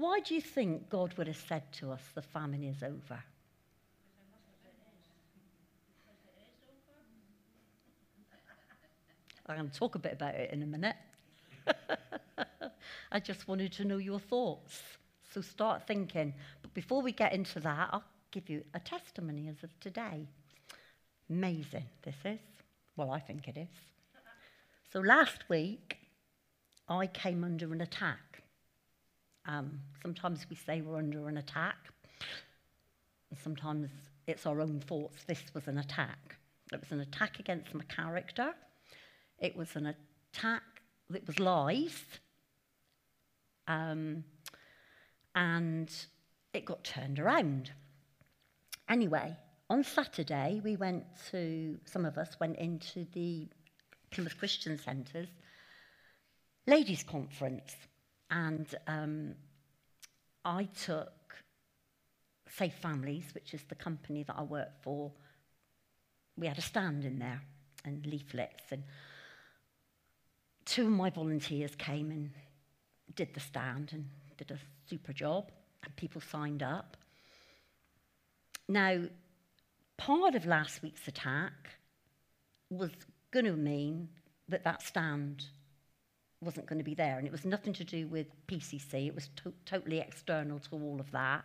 Why do you think God would have said to us, the famine is over? I'm going to talk a bit about it in a minute. I just wanted to know your thoughts. So start thinking. But before we get into that, I'll give you a testimony as of today. Amazing, this is. Well, I think it is. So last week, I came under an attack. Um, sometimes we say we're under an attack. Sometimes it's our own thoughts. This was an attack. It was an attack against my character. It was an attack that was lies. Um, and it got turned around. Anyway, on Saturday, we went to, some of us went into the Plymouth Christian Centre's ladies' conference. And um, I took Safe Families, which is the company that I work for. We had a stand in there and leaflets. And two of my volunteers came and did the stand and did a super job. And people signed up. Now, part of last week's attack was going to mean that that stand wasn't going to be there. And it was nothing to do with PCC, it was to- totally external to all of that.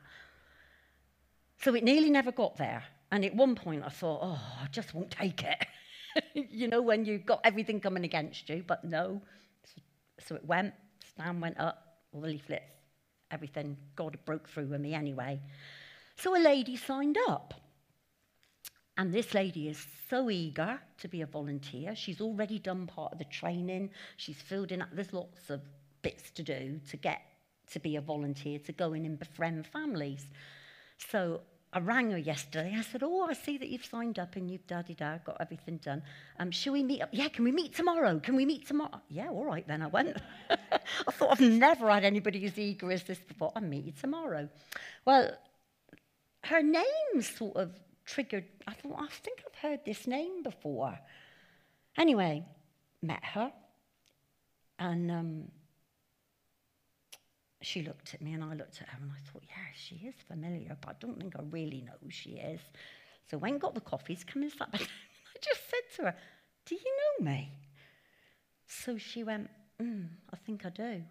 So it nearly never got there. And at one point, I thought, oh, I just won't take it. you know, when you've got everything coming against you, but no. So, it went, stand went up, all the leaflets, everything. God broke through with me anyway. So a lady signed up. And this lady is so eager to be a volunteer. She's already done part of the training. She's filled in, there's lots of bits to do to get to be a volunteer, to go in and befriend families. So I rang her yesterday. I said, Oh, I see that you've signed up and you've da da got everything done. Um, shall we meet up? Yeah, can we meet tomorrow? Can we meet tomorrow? Yeah, all right, then I went. I thought I've never had anybody as eager as this before. I'll meet you tomorrow. Well, her name sort of triggered, I thought, I think I've heard this name before. Anyway, met her, and um, she looked at me, and I looked at her, and I thought, yeah, she is familiar, but I don't think I really know who she is. So when got the coffees, come and sat back I just said to her, do you know me? So she went, mm, I think I do.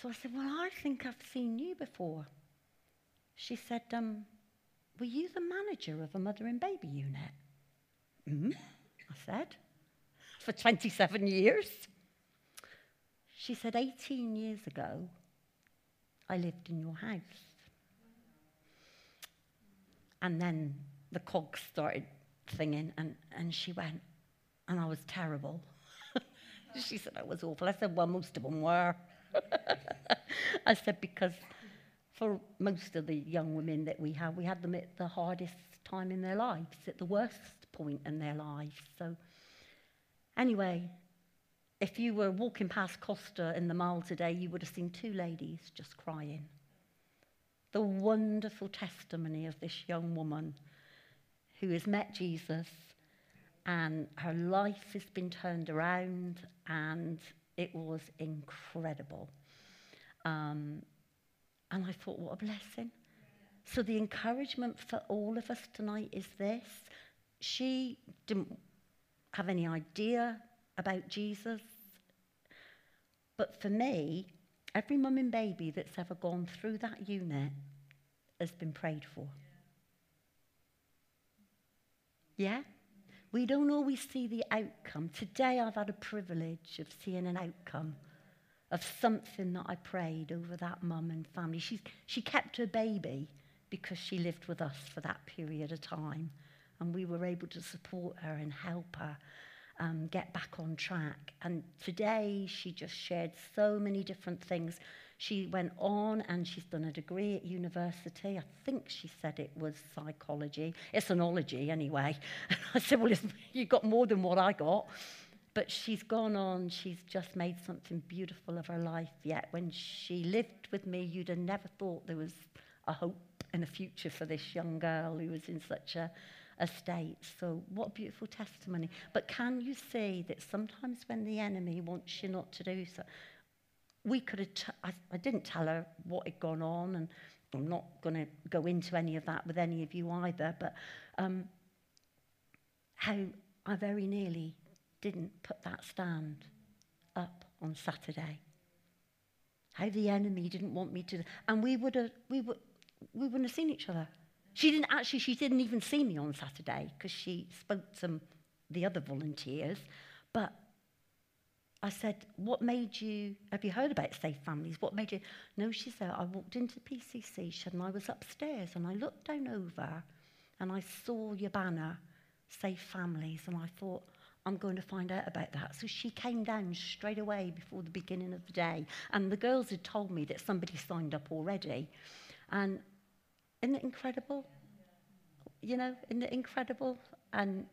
So I said, well, I think I've seen you before. She said, um, were you the manager of a mother and baby unit? Mm, I said, for 27 years. She said, 18 years ago, I lived in your house. And then the cogs started singing, and, and she went, and I was terrible. she said, I was awful. I said, well, most of them were. I said, because for most of the young women that we have, we had them at the hardest time in their lives, at the worst point in their lives. So, anyway, if you were walking past Costa in the mall today, you would have seen two ladies just crying. The wonderful testimony of this young woman who has met Jesus and her life has been turned around, and it was incredible. Um, and I thought, what a blessing. So the encouragement for all of us tonight is this. She didn't have any idea about Jesus. But for me, every mum and baby that's ever gone through that unit has been prayed for. Yeah? We don't always see the outcome. Today I've had a privilege of seeing an outcome of something that I prayed over that mum and family. She's, she kept her baby because she lived with us for that period of time. And we were able to support her and help her um, get back on track. And today she just shared so many different things. She went on and she's done a degree at university. I think she said it was psychology. It's anology anyway. And I said, Well, you've got more than what I got. But she's gone on, she's just made something beautiful of her life. Yet when she lived with me, you'd have never thought there was a hope and a future for this young girl who was in such a, a state. So, what a beautiful testimony. But can you see that sometimes when the enemy wants you not to do so, we could have, t- I, I didn't tell her what had gone on, and I'm not going to go into any of that with any of you either, but um, how I very nearly didn't put that stand up on Saturday. How the enemy didn't want me to, and we would have, we would, we wouldn't have seen each other. She didn't actually, she didn't even see me on Saturday because she spoke to the other volunteers. But I said, What made you, have you heard about Safe Families? What made you? No, she said, I walked into PCC, and I was upstairs and I looked down over and I saw your banner, Safe Families, and I thought, I'm going to find out about that. So she came down straight away before the beginning of the day. And the girls had told me that somebody signed up already. And isn't it incredible? You know, isn't it incredible? And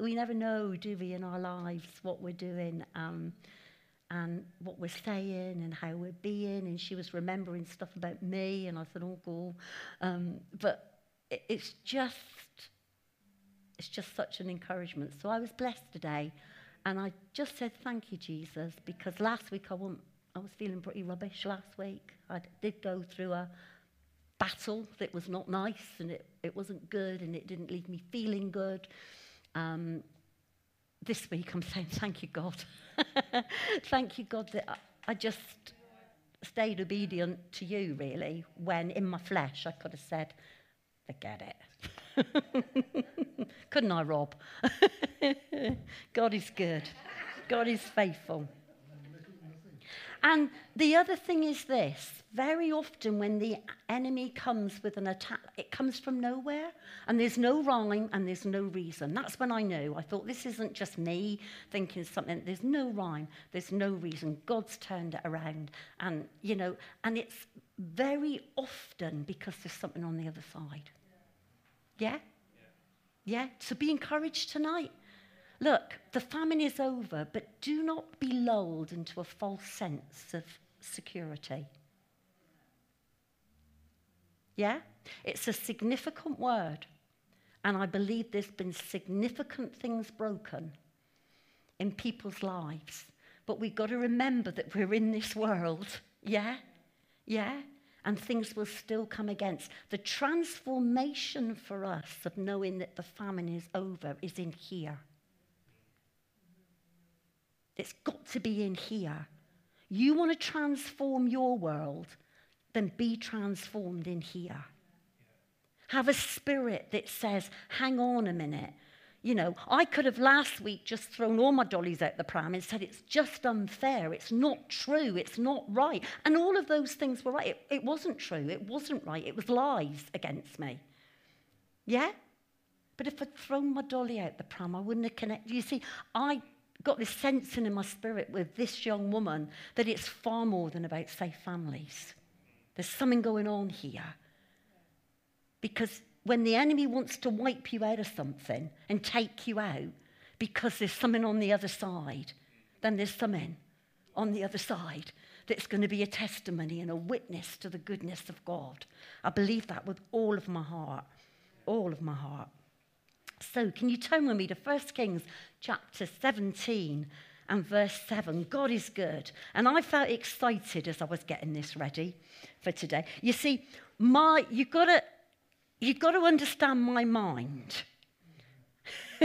we never know, do we, in our lives, what we're doing um, and what we're saying and how we're being. And she was remembering stuff about me, and I thought, oh, cool. Um, but it, it's just it's just such an encouragement. So I was blessed today, and I just said thank you, Jesus, because last week I, I was feeling pretty rubbish last week. I did go through a battle that was not nice, and it, it wasn't good, and it didn't leave me feeling good. Um, this week I'm saying thank you, God. thank you, God, that I, I just stayed obedient to you, really, when in my flesh I could have said, forget it. Couldn't I, Rob? God is good. God is faithful. And the other thing is this very often, when the enemy comes with an attack, it comes from nowhere, and there's no rhyme and there's no reason. That's when I knew. I thought, this isn't just me thinking something. There's no rhyme, there's no reason. God's turned it around. And, you know, and it's very often because there's something on the other side. Yeah? Yeah? So be encouraged tonight. Look, the famine is over, but do not be lulled into a false sense of security. Yeah? It's a significant word. And I believe there's been significant things broken in people's lives. But we've got to remember that we're in this world. Yeah? Yeah? And things will still come against. The transformation for us of knowing that the famine is over is in here. It's got to be in here. You want to transform your world, then be transformed in here. Have a spirit that says, hang on a minute. You know, I could have last week just thrown all my dollies out the pram and said it's just unfair, it's not true, it's not right. And all of those things were right. It, it wasn't true, it wasn't right, it was lies against me. Yeah? But if I'd thrown my dolly out the pram, I wouldn't have connected. You see, I got this sensing in my spirit with this young woman that it's far more than about safe families. There's something going on here. Because when the enemy wants to wipe you out of something and take you out because there's something on the other side, then there's something on the other side that's going to be a testimony and a witness to the goodness of God. I believe that with all of my heart. All of my heart. So, can you turn with me to 1 Kings chapter 17 and verse 7? God is good. And I felt excited as I was getting this ready for today. You see, my, you've got to You've got to understand my mind.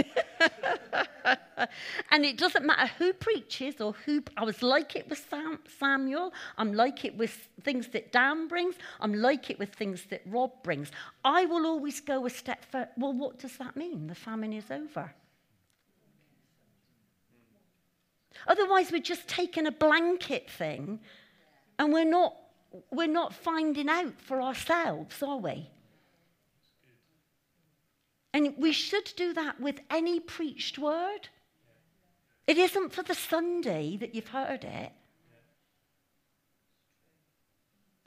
and it doesn't matter who preaches or who. I was like it with Sam, Samuel. I'm like it with things that Dan brings. I'm like it with things that Rob brings. I will always go a step further. Well, what does that mean? The famine is over. Otherwise, we're just taking a blanket thing and we're not, we're not finding out for ourselves, are we? And we should do that with any preached word. It isn't for the Sunday that you've heard it.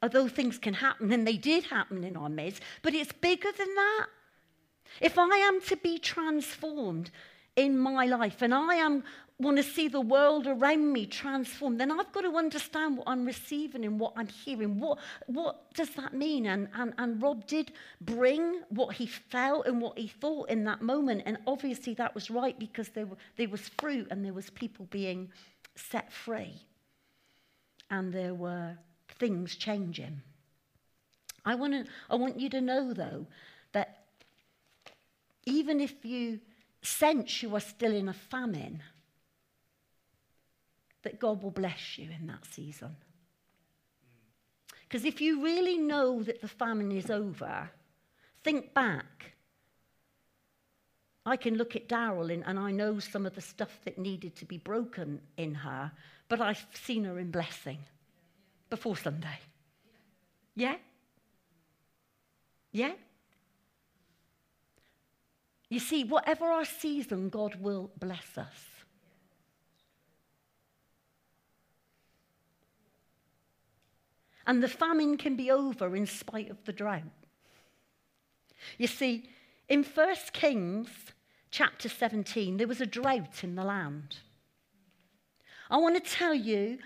Although things can happen, and they did happen in our midst, but it's bigger than that. If I am to be transformed in my life and I am want to see the world around me transformed, then I've got to understand what I'm receiving and what I'm hearing. What, what does that mean? And, and, and Rob did bring what he felt and what he thought in that moment. And obviously that was right because there, were, there was fruit and there was people being set free. and there were things changing. I, wanna, I want you to know, though, that even if you sense you are still in a famine, that God will bless you in that season. Because if you really know that the famine is over, think back. I can look at Daryl and I know some of the stuff that needed to be broken in her, but I've seen her in blessing before Sunday. Yeah? Yeah? You see, whatever our season, God will bless us. And the famine can be over in spite of the drought. You see, in 1 Kings chapter 17, there was a drought in the land. I want to tell you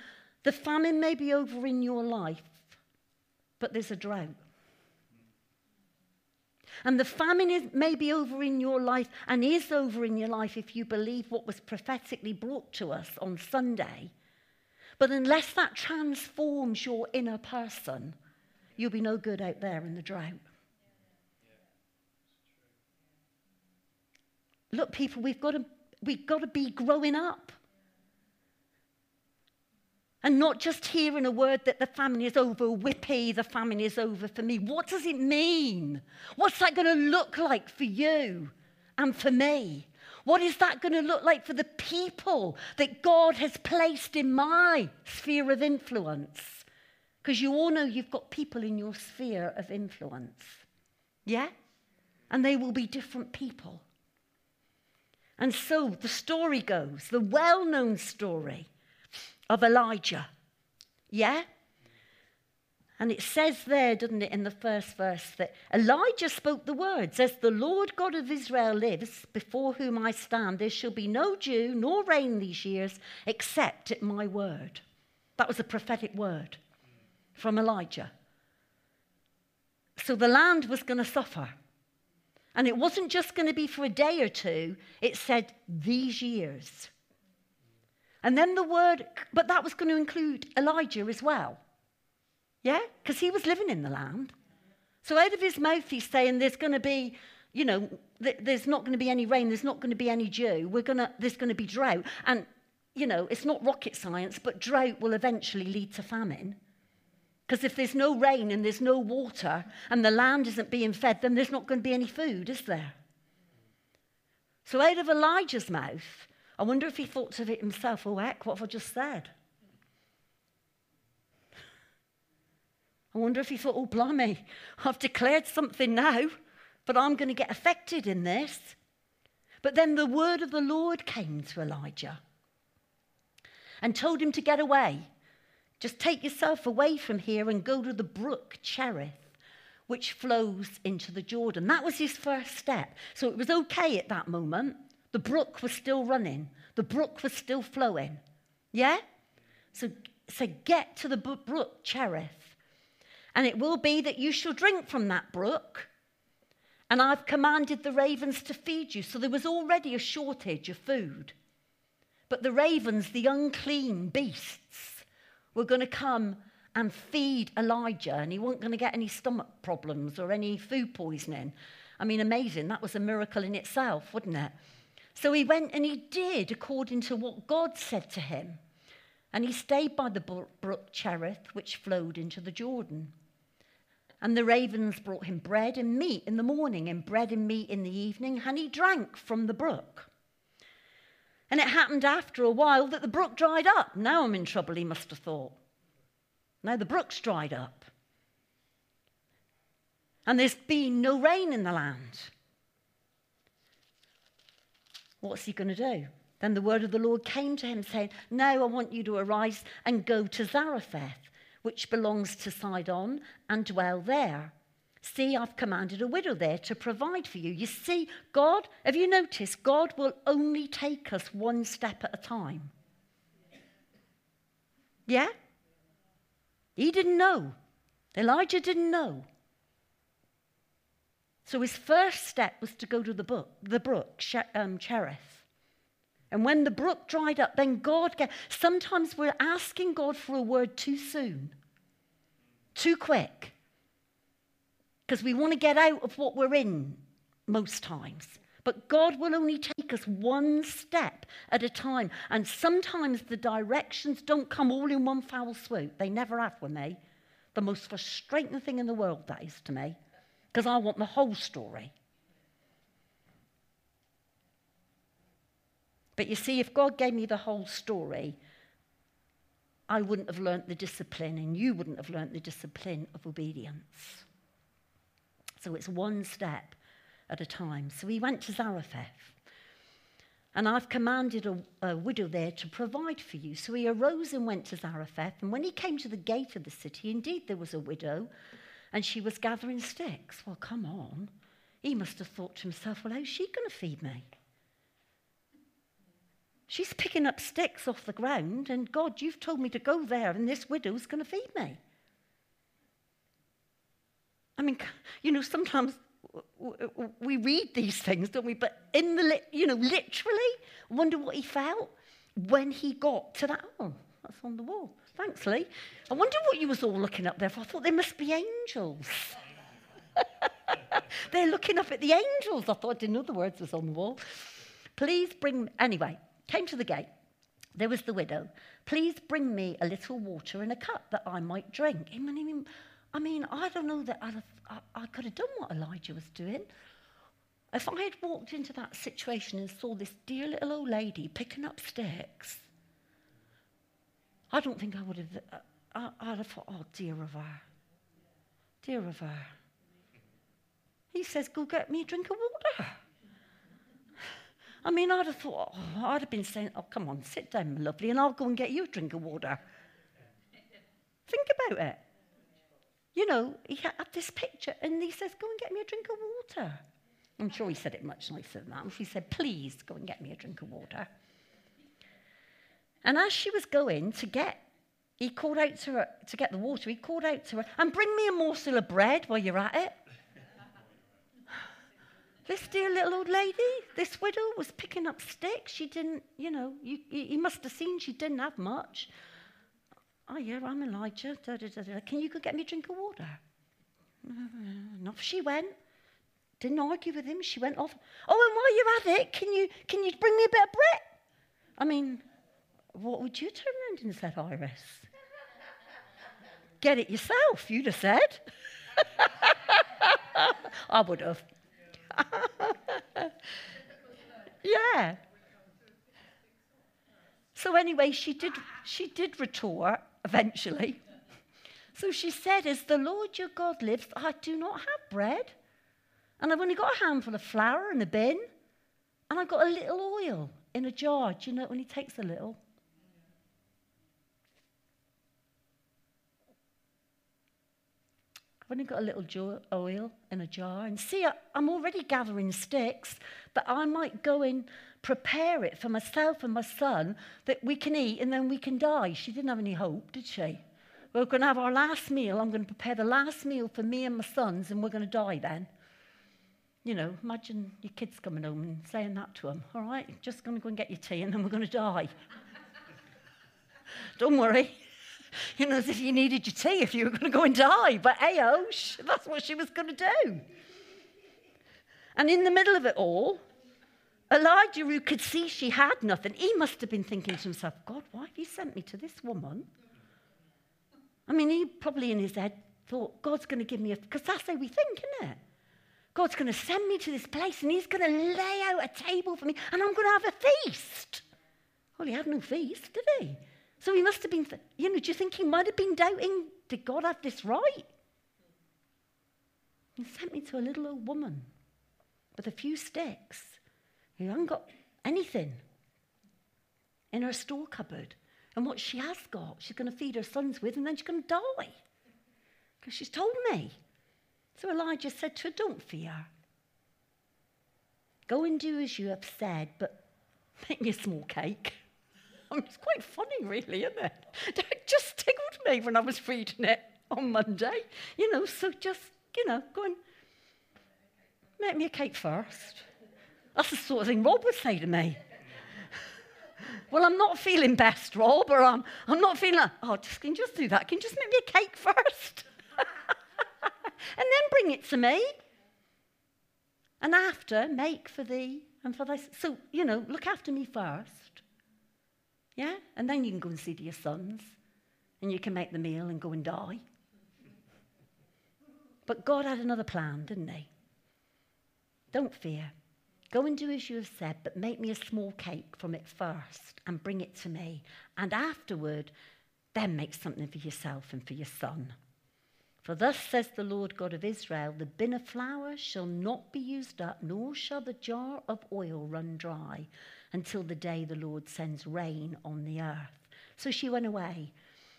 the famine may be over in your life, but there's a drought. And the famine is, may be over in your life and is over in your life if you believe what was prophetically brought to us on Sunday. But unless that transforms your inner person, you'll be no good out there in the drought. Look, people, we've got to, we've got to be growing up. And not just hearing a word that the famine is over, whippy, the famine is over for me. What does it mean? What's that going to look like for you and for me? What is that going to look like for the people that God has placed in my sphere of influence? Because you all know you've got people in your sphere of influence. Yeah? And they will be different people. And so the story goes, the well known story of Elijah. Yeah? And it says there, doesn't it, in the first verse, that Elijah spoke the words, As the Lord God of Israel lives, before whom I stand, there shall be no dew nor rain these years except at my word. That was a prophetic word from Elijah. So the land was going to suffer. And it wasn't just going to be for a day or two, it said these years. And then the word, but that was going to include Elijah as well. Yeah? Because he was living in the land. So out of his mouth, he's saying there's going to be, you know, th- there's not going to be any rain, there's not going to be any dew, we're gonna, there's going to be drought. And, you know, it's not rocket science, but drought will eventually lead to famine. Because if there's no rain and there's no water and the land isn't being fed, then there's not going to be any food, is there? So out of Elijah's mouth, I wonder if he thought of it himself. Oh, heck, what have I just said? I wonder if he thought, oh, blimey, I've declared something now, but I'm going to get affected in this. But then the word of the Lord came to Elijah and told him to get away. Just take yourself away from here and go to the brook Cherith, which flows into the Jordan. That was his first step. So it was okay at that moment. The brook was still running, the brook was still flowing. Yeah? So, so get to the brook Cherith and it will be that you shall drink from that brook. And I've commanded the ravens to feed you. So there was already a shortage of food. But the ravens, the unclean beasts, were going to come and feed Elijah, and he wasn't going to get any stomach problems or any food poisoning. I mean, amazing. That was a miracle in itself, wasn't it? So he went and he did according to what God said to him. And he stayed by the brook Cherith, which flowed into the Jordan. And the ravens brought him bread and meat in the morning and bread and meat in the evening, and he drank from the brook. And it happened after a while that the brook dried up. Now I'm in trouble, he must have thought. Now the brook's dried up. And there's been no rain in the land. What's he going to do? Then the word of the Lord came to him, saying, Now I want you to arise and go to Zarephath which belongs to Sidon, and dwell there. See, I've commanded a widow there to provide for you. You see, God, have you noticed, God will only take us one step at a time. Yeah? He didn't know. Elijah didn't know. So his first step was to go to the, book, the brook, um, Cherith. And when the brook dried up, then God. Sometimes we're asking God for a word too soon, too quick, because we want to get out of what we're in most times. But God will only take us one step at a time. And sometimes the directions don't come all in one foul swoop. They never have with me. The most frustrating thing in the world, that is to me, because I want the whole story. But you see, if God gave me the whole story, I wouldn't have learnt the discipline, and you wouldn't have learnt the discipline of obedience. So it's one step at a time. So he went to Zarephath. And I've commanded a, a, widow there to provide for you. So he arose and went to Zarephath. And when he came to the gate of the city, indeed there was a widow, and she was gathering sticks. Well, come on. He must have thought to himself, well, how's she going to feed me? She's picking up sticks off the ground, and God, you've told me to go there, and this widow's going to feed me. I mean, you know, sometimes we read these things, don't we? But in the, you know, literally, wonder what he felt when he got to that. Oh, that's on the wall. Thanks, Lee. I wonder what you was all looking up there for. I thought they must be angels. They're looking up at the angels. I thought, I didn't know the words was on the wall. Please bring, anyway, came to the gate. There was the widow. Please bring me a little water in a cup that I might drink. I mean, I, mean, I don't know that I'd have, I, I could have done what Elijah was doing. If I had walked into that situation and saw this dear little old lady picking up sticks, I don't think I would have. I, I'd have thought, oh, dear of her. Dear of her. He says, go get me a drink of water. I mean, I'd have thought, oh, I'd have been saying, oh, come on, sit down, my lovely, and I'll go and get you a drink of water. Think about it. You know, he had this picture, and he says, go and get me a drink of water. I'm sure he said it much nicer than that. He said, please go and get me a drink of water. And as she was going to get, he called out to her to get the water. He called out to her, and bring me a morsel of bread while you're at it. This dear little old lady, this widow, was picking up sticks. She didn't, you know, you, you must have seen she didn't have much. Oh, yeah, I'm Elijah. Da, da, da, Can you go get me a drink of water? And off she went. Didn't argue with him. She went off. Oh, and while you're at it, can you, can you bring me a bit of bread? I mean, what would you turn around and say, Iris? Get it yourself, you'd have said. I would have. yeah. So anyway, she did, she did retort eventually. So she said, As the Lord your God lives, I do not have bread. And I've only got a handful of flour in a bin. And I've got a little oil in a jar. Do you know when he takes a little? I've only got a little jo- oil in a jar. And see, I'm already gathering sticks but I might go and prepare it for myself and my son that we can eat and then we can die. She didn't have any hope, did she? We're going to have our last meal. I'm going to prepare the last meal for me and my sons, and we're going to die then. You know, imagine your kids coming home and saying that to them. All right, just going to go and get your tea, and then we're going to die. Don't worry you know, as if you needed your tea if you were going to go and die. But hey, oh, that's what she was going to do. And in the middle of it all, Elijah, who could see she had nothing, he must have been thinking to himself, God, why have you sent me to this woman? I mean, he probably in his head thought, God's going to give me a, because that's how we think, isn't it? God's going to send me to this place and he's going to lay out a table for me and I'm going to have a feast. Well, he had no feast, did he? So he must have been, you know, do you think he might have been doubting, did God have this right? He sent me to a little old woman with a few sticks who hadn't got anything in her store cupboard. And what she has got, she's going to feed her sons with, and then she's going to die. Because she's told me. So Elijah said to her, Don't fear. Go and do as you have said, but make me a small cake. it's quite funny, really, isn't it? It just tickled me when I was reading it on Monday. You know, so just, you know, go and make me a cake first. That's the sort of thing Rob would say to me. well, I'm not feeling best, Rob, or I'm, I'm not feeling, like, oh, just, can you just do that? Can you just make me a cake first? and then bring it to me. And after, make for thee and for thy. So, you know, look after me first. Yeah? And then you can go and see to your sons and you can make the meal and go and die. But God had another plan, didn't he? Don't fear. Go and do as you have said, but make me a small cake from it first and bring it to me. And afterward, then make something for yourself and for your son. For thus says the Lord God of Israel the bin of flour shall not be used up, nor shall the jar of oil run dry until the day the Lord sends rain on the earth. So she went away,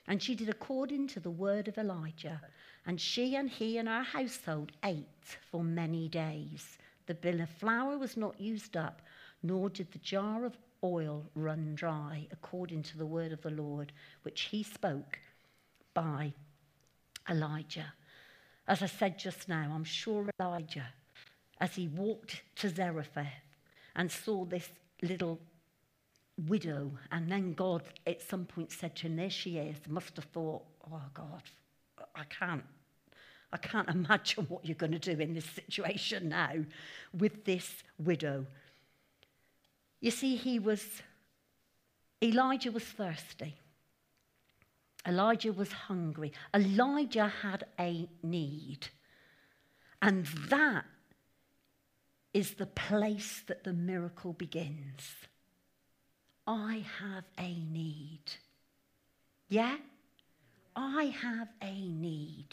and she did according to the word of Elijah. And she and he and her household ate for many days. The bin of flour was not used up, nor did the jar of oil run dry, according to the word of the Lord, which he spoke by Elijah. As I said just now, I'm sure Elijah, as he walked to Zarephath and saw this little widow, and then God at some point said to him, There she is, must have thought, Oh God, I can't. I can't imagine what you're going to do in this situation now with this widow. You see, he was, Elijah was thirsty. Elijah was hungry. Elijah had a need. And that is the place that the miracle begins. I have a need. Yeah? I have a need.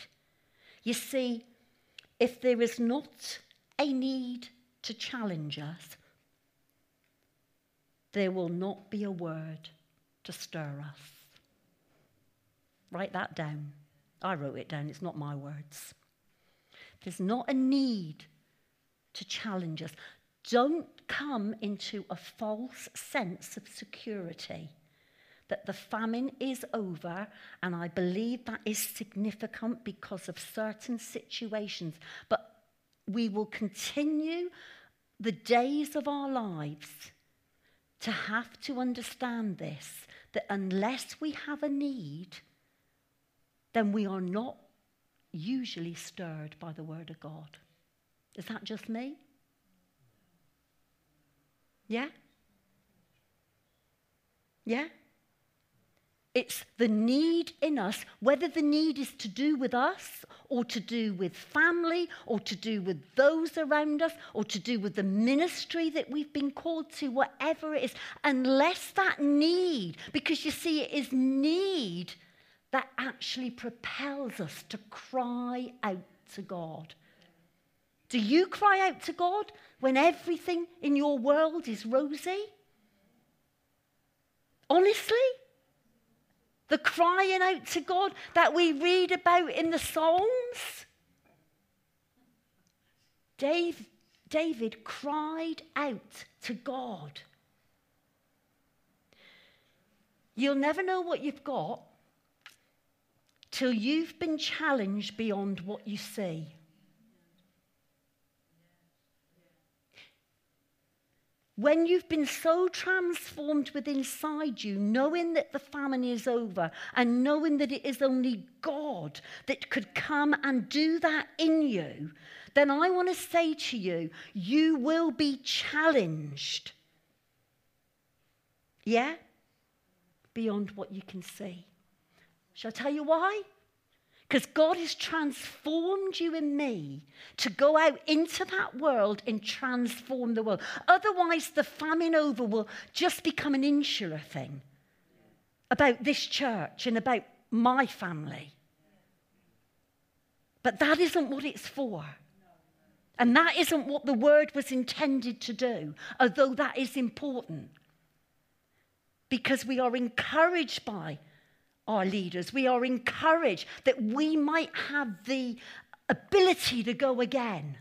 You see, if there is not a need to challenge us, there will not be a word to stir us. Write that down. I wrote it down, it's not my words. There's not a need to challenge us. Don't come into a false sense of security that the famine is over, and I believe that is significant because of certain situations. But we will continue the days of our lives to have to understand this that unless we have a need, then we are not usually stirred by the Word of God. Is that just me? Yeah? Yeah? It's the need in us, whether the need is to do with us or to do with family or to do with those around us or to do with the ministry that we've been called to, whatever it is, unless that need, because you see, it is need that actually propels us to cry out to God. Do you cry out to God when everything in your world is rosy? Honestly? The crying out to God that we read about in the Psalms? Dave, David cried out to God. You'll never know what you've got till you've been challenged beyond what you see. When you've been so transformed within inside you, knowing that the famine is over and knowing that it is only God that could come and do that in you, then I want to say to you, you will be challenged. Yeah? Beyond what you can see. Shall I tell you why? Because God has transformed you and me to go out into that world and transform the world. Otherwise, the famine over will just become an insular thing about this church and about my family. But that isn't what it's for. And that isn't what the word was intended to do, although that is important. Because we are encouraged by our leaders. We are encouraged that we might have the ability to go again.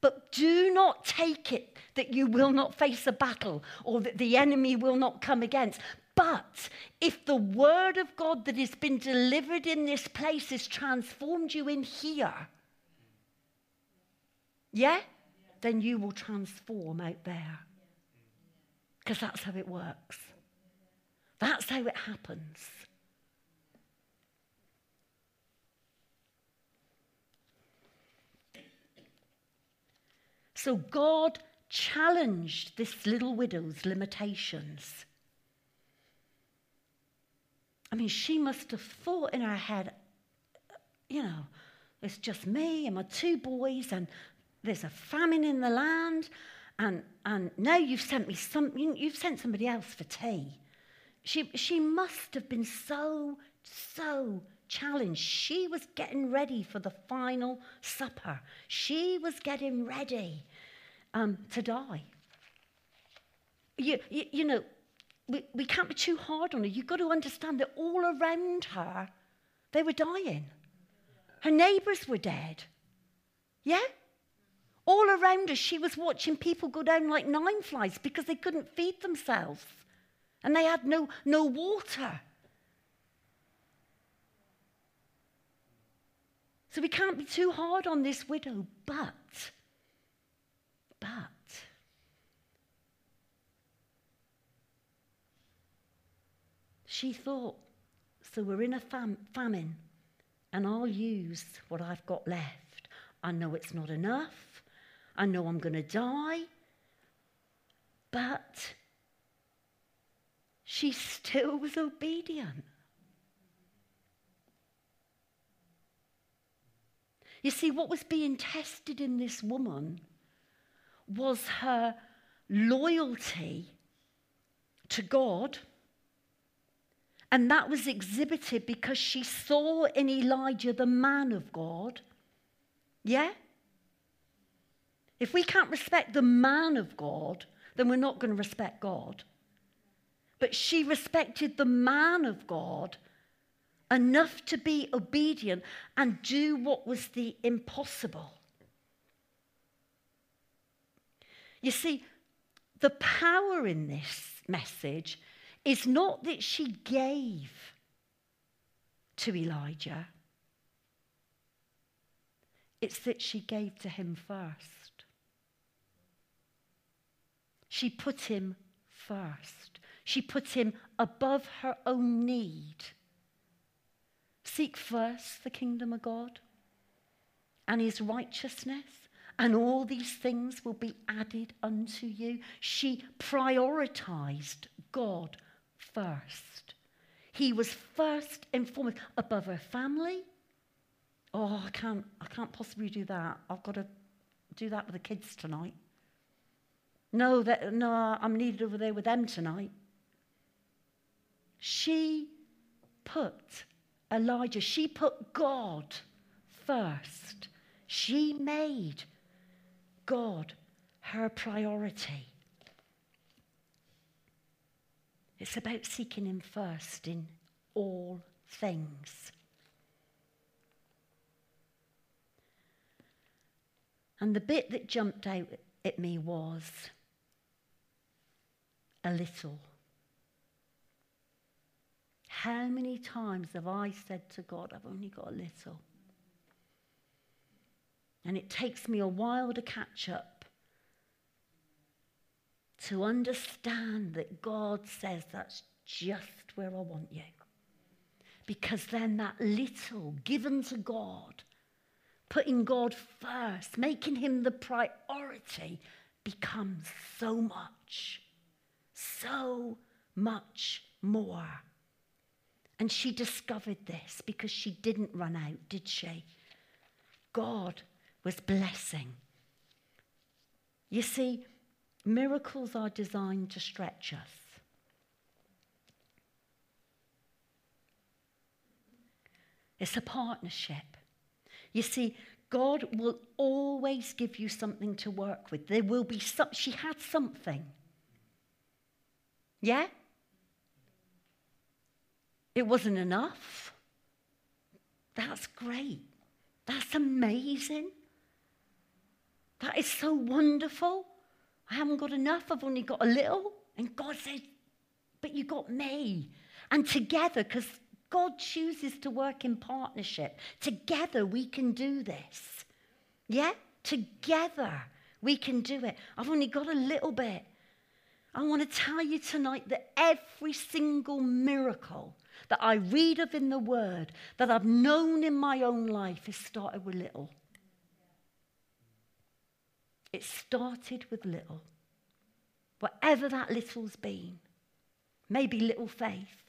But do not take it that you will not face a battle or that the enemy will not come against. But if the word of God that has been delivered in this place has transformed you in here, yeah, then you will transform out there. Because that's how it works. That's how it happens. So God challenged this little widow's limitations. I mean, she must have thought in her head, you know, it's just me and my two boys, and there's a famine in the land, and, and now you've sent me some, you've sent somebody else for tea. She, she must have been so, so challenged. She was getting ready for the final supper. She was getting ready um, to die. You, you, you know, we, we can't be too hard on her. You've got to understand that all around her, they were dying. Her neighbours were dead. Yeah? All around her, she was watching people go down like nine flies because they couldn't feed themselves and they had no, no water. So we can't be too hard on this widow, but but she thought, so we're in a fam- famine, and I'll use what I've got left. I know it's not enough. I know I'm going to die. But she still was obedient. You see, what was being tested in this woman was her loyalty to God. And that was exhibited because she saw in Elijah the man of God. Yeah? If we can't respect the man of God, then we're not going to respect God. But she respected the man of God enough to be obedient and do what was the impossible. You see, the power in this message is not that she gave to Elijah, it's that she gave to him first. She put him first. She put him above her own need. Seek first the kingdom of God and his righteousness, and all these things will be added unto you. She prioritized God first. He was first and foremost above her family. Oh, I can't, I can't possibly do that. I've got to do that with the kids tonight. No, that, no, I'm needed over there with them tonight. She put Elijah, she put God first. She made God her priority. It's about seeking Him first in all things. And the bit that jumped out at me was a little. How many times have I said to God, I've only got a little? And it takes me a while to catch up, to understand that God says that's just where I want you. Because then that little given to God, putting God first, making him the priority, becomes so much, so much more. And she discovered this because she didn't run out, did she? God was blessing. You see, miracles are designed to stretch us. It's a partnership. You see, God will always give you something to work with. There will be some, she had something. Yeah? It wasn't enough. That's great. That's amazing. That is so wonderful. I haven't got enough, I've only got a little. And God says, But you got me. And together, because God chooses to work in partnership, together we can do this. Yeah? Together we can do it. I've only got a little bit. I want to tell you tonight that every single miracle that I read of in the Word, that I've known in my own life, has started with little. It started with little. Whatever that little's been. Maybe little faith.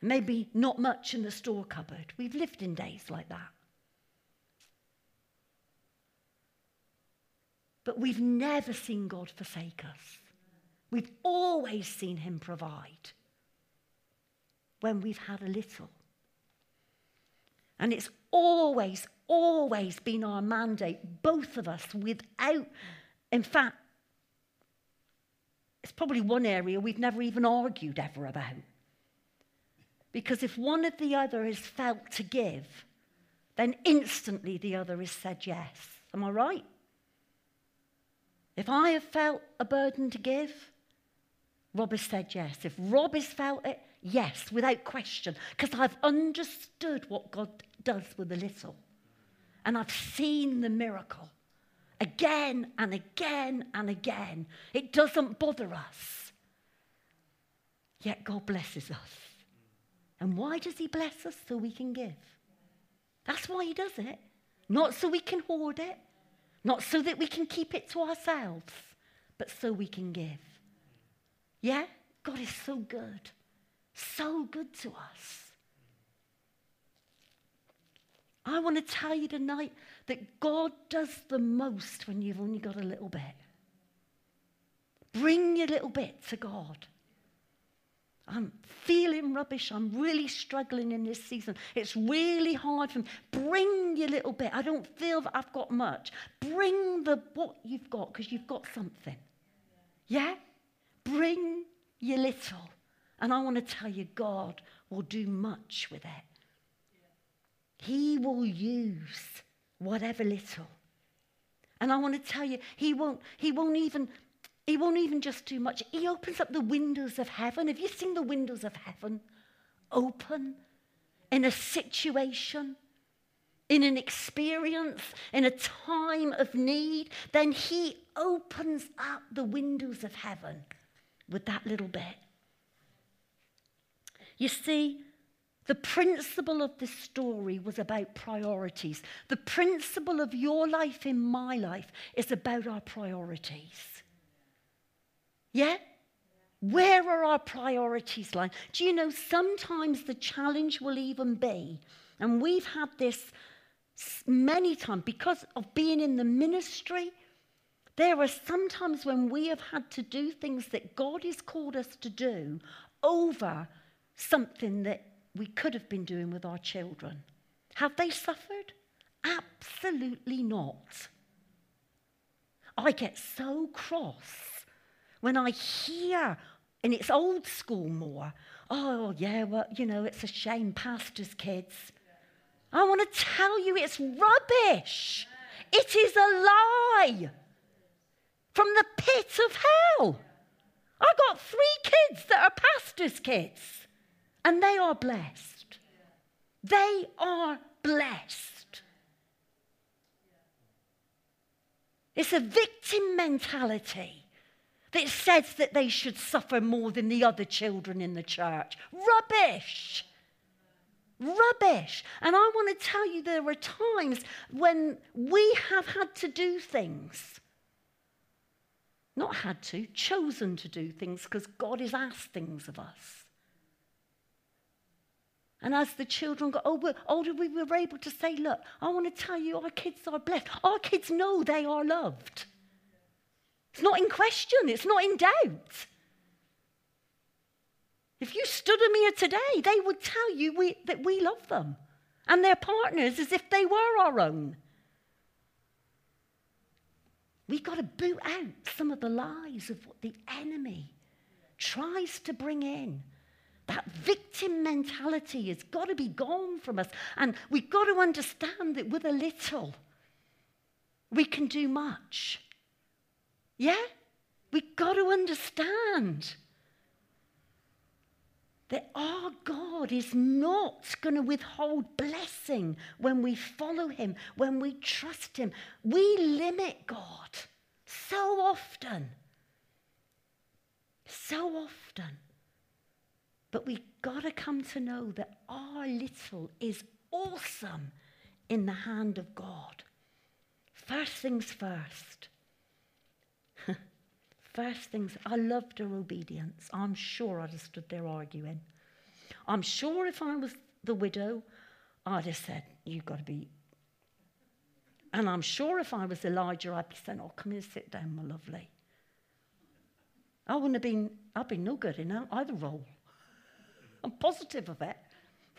Maybe not much in the store cupboard. We've lived in days like that. But we've never seen God forsake us. We've always seen Him provide when we've had a little. And it's always, always been our mandate, both of us, without, in fact, it's probably one area we've never even argued ever about. Because if one of the other is felt to give, then instantly the other is said yes. Am I right? If I have felt a burden to give, Rob has said yes. If Rob has felt it, yes, without question, because I've understood what God does with a little. And I've seen the miracle again and again and again. It doesn't bother us. Yet God blesses us. And why does He bless us? So we can give. That's why He does it. Not so we can hoard it, not so that we can keep it to ourselves, but so we can give. Yeah? God is so good. So good to us. I want to tell you tonight that God does the most when you've only got a little bit. Bring your little bit to God. I'm feeling rubbish. I'm really struggling in this season. It's really hard for me. Bring your little bit. I don't feel that I've got much. Bring the what you've got because you've got something. Yeah? Bring your little. And I want to tell you, God will do much with it. He will use whatever little. And I want to tell you, he won't, he won't even, he won't even just do much. He opens up the windows of heaven. Have you seen the windows of heaven open in a situation, in an experience, in a time of need? Then he opens up the windows of heaven with that little bit. You see, the principle of this story was about priorities. The principle of your life in my life is about our priorities. Yeah? Where are our priorities lying? Do you know sometimes the challenge will even be, and we've had this many times because of being in the ministry. There are sometimes when we have had to do things that God has called us to do over something that we could have been doing with our children. Have they suffered? Absolutely not. I get so cross when I hear, and it's old school more, oh, yeah, well, you know, it's a shame, pastors' kids. I want to tell you it's rubbish. It is a lie from the pit of hell. I got three kids that are pastors' kids. And they are blessed. They are blessed. It's a victim mentality that says that they should suffer more than the other children in the church. Rubbish. Rubbish. And I want to tell you there are times when we have had to do things. Not had to, chosen to do things because God has asked things of us. And as the children got older, we were able to say, Look, I want to tell you, our kids are blessed. Our kids know they are loved. It's not in question, it's not in doubt. If you stood them here today, they would tell you we, that we love them and their partners as if they were our own. We've got to boot out some of the lies of what the enemy tries to bring in. That victim mentality has got to be gone from us. And we've got to understand that with a little, we can do much. Yeah? We've got to understand that our God is not going to withhold blessing when we follow Him, when we trust Him. We limit God so often So often. But we've got to come to know that our little is awesome in the hand of God. First things first. first things, I loved her obedience. I'm sure I'd have stood there arguing. I'm sure if I was the widow, I'd have said, You've got to be. And I'm sure if I was Elijah, I'd be saying, Oh, come here, sit down, my lovely. I wouldn't have been, I'd be no good in either role. I'm positive of it.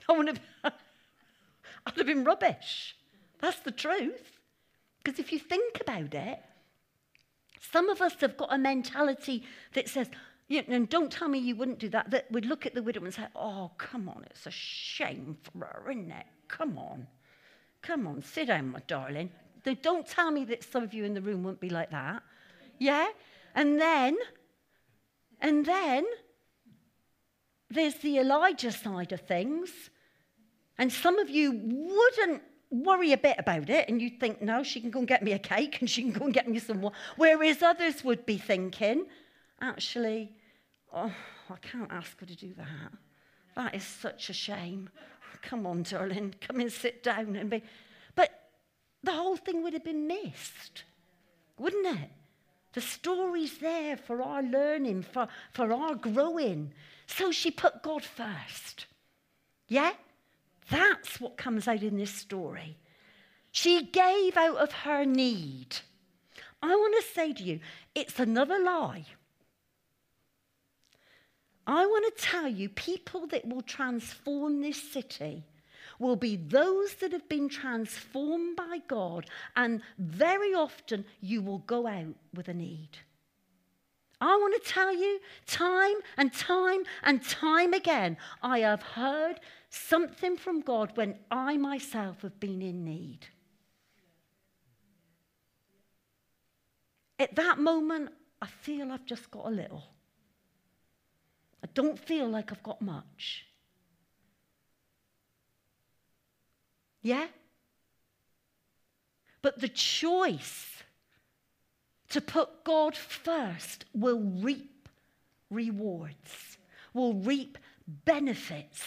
I wouldn't have, I'd have been rubbish. That's the truth. Because if you think about it, some of us have got a mentality that says, you know, and don't tell me you wouldn't do that, that would look at the widow and say, oh, come on, it's a shame for her, isn't it? Come on. Come on, sit down, my darling. Don't tell me that some of you in the room wouldn't be like that. Yeah? And then, and then, there's the Elijah side of things. And some of you wouldn't worry a bit about it and you'd think, no, she can go and get me a cake and she can go and get me some more. Whereas others would be thinking, actually, oh, I can't ask her to do that. That is such a shame. Come on, darling, come and sit down and be. But the whole thing would have been missed, wouldn't it? The story's there for our learning, for, for our growing. So she put God first. Yeah? That's what comes out in this story. She gave out of her need. I want to say to you, it's another lie. I want to tell you, people that will transform this city will be those that have been transformed by God, and very often you will go out with a need. I want to tell you, time and time and time again, I have heard something from God when I myself have been in need. At that moment, I feel I've just got a little. I don't feel like I've got much. Yeah? But the choice to put God first will reap rewards, will reap benefits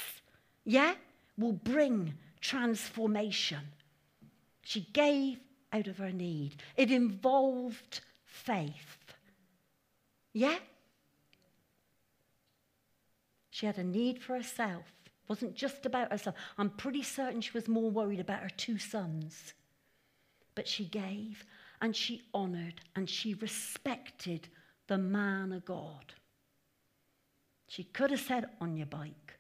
yeah, will bring transformation. She gave out of her need. It involved faith. Yeah? She had a need for herself. It wasn't just about herself. I'm pretty certain she was more worried about her two sons. But she gave and she honored and she respected the man of God. She could have said, On your bike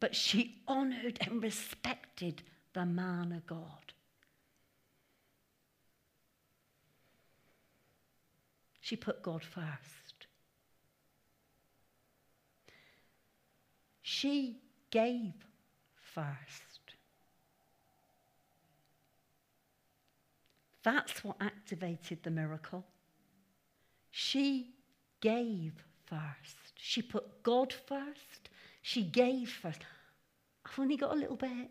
but she honored and respected the man of God. She put God first. She gave first. That's what activated the miracle. She gave first. She put God first she gave first. I've only got a little bit.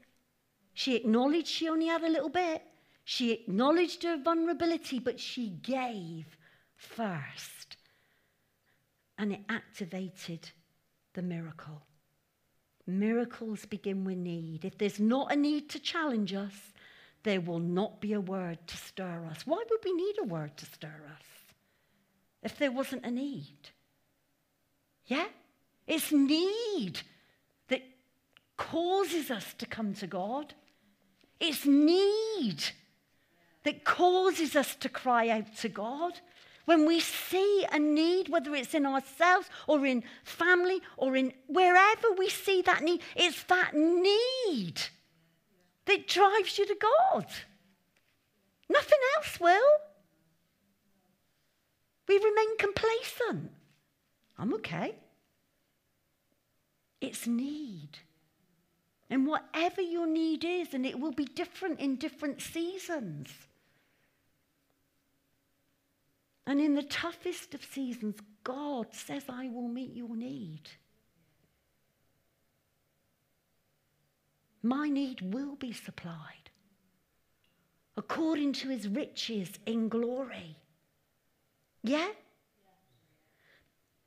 She acknowledged she only had a little bit. She acknowledged her vulnerability, but she gave first. And it activated the miracle. Miracles begin with need. If there's not a need to challenge us, there will not be a word to stir us. Why would we need a word to stir us if there wasn't a need? Yeah? It's need that causes us to come to God. It's need that causes us to cry out to God. When we see a need, whether it's in ourselves or in family or in wherever we see that need, it's that need that drives you to God. Nothing else will. We remain complacent. I'm okay. It's need. And whatever your need is, and it will be different in different seasons. And in the toughest of seasons, God says, I will meet your need. My need will be supplied according to his riches in glory. Yeah?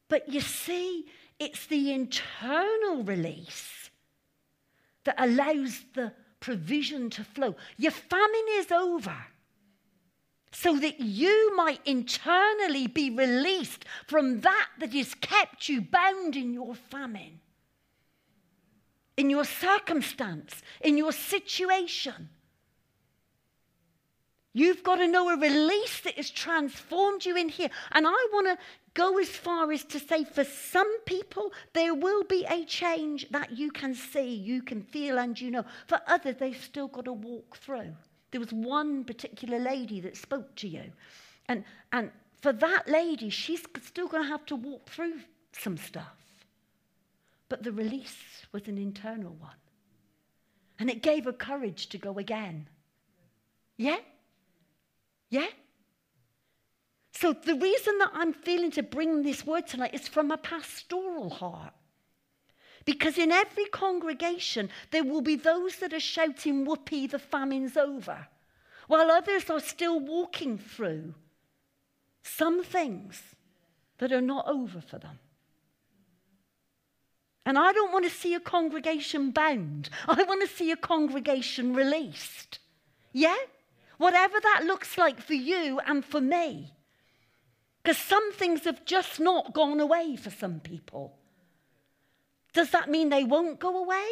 But you see, it's the internal release that allows the provision to flow. Your famine is over so that you might internally be released from that that has kept you bound in your famine, in your circumstance, in your situation. You've got to know a release that has transformed you in here. And I want to go as far as to say for some people, there will be a change that you can see, you can feel, and you know. For others, they've still got to walk through. There was one particular lady that spoke to you. And, and for that lady, she's still going to have to walk through some stuff. But the release was an internal one. And it gave her courage to go again. Yeah? Yeah? So the reason that I'm feeling to bring this word tonight is from a pastoral heart. Because in every congregation, there will be those that are shouting, Whoopee, the famine's over, while others are still walking through some things that are not over for them. And I don't want to see a congregation bound, I want to see a congregation released. Yeah? Whatever that looks like for you and for me. Because some things have just not gone away for some people. Does that mean they won't go away?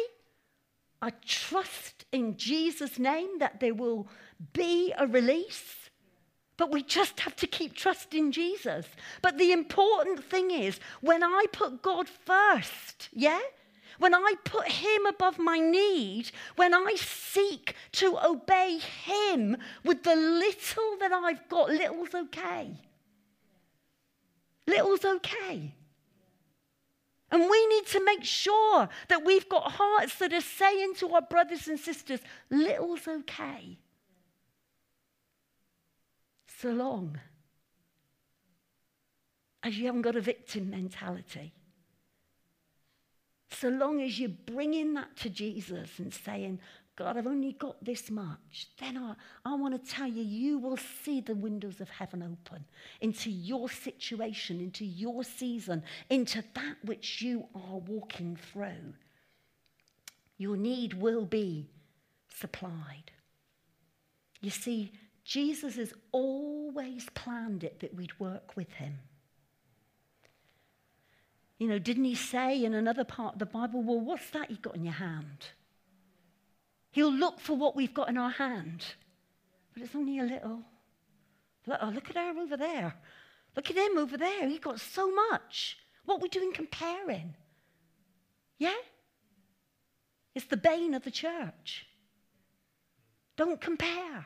I trust in Jesus' name that there will be a release. But we just have to keep trusting Jesus. But the important thing is when I put God first, yeah? When I put Him above my need, when I seek to obey Him with the little that I've got, little's okay. Little's okay. And we need to make sure that we've got hearts that are saying to our brothers and sisters, little's okay. So long as you haven't got a victim mentality. So long as you're bringing that to Jesus and saying, God, I've only got this much, then I, I want to tell you, you will see the windows of heaven open into your situation, into your season, into that which you are walking through. Your need will be supplied. You see, Jesus has always planned it that we'd work with him. You know, didn't he say in another part of the Bible, well, what's that you've got in your hand? He'll look for what we've got in our hand. But it's only a little. Oh, look at her over there. Look at him over there. He got so much. What are we doing comparing? Yeah? It's the bane of the church. Don't compare.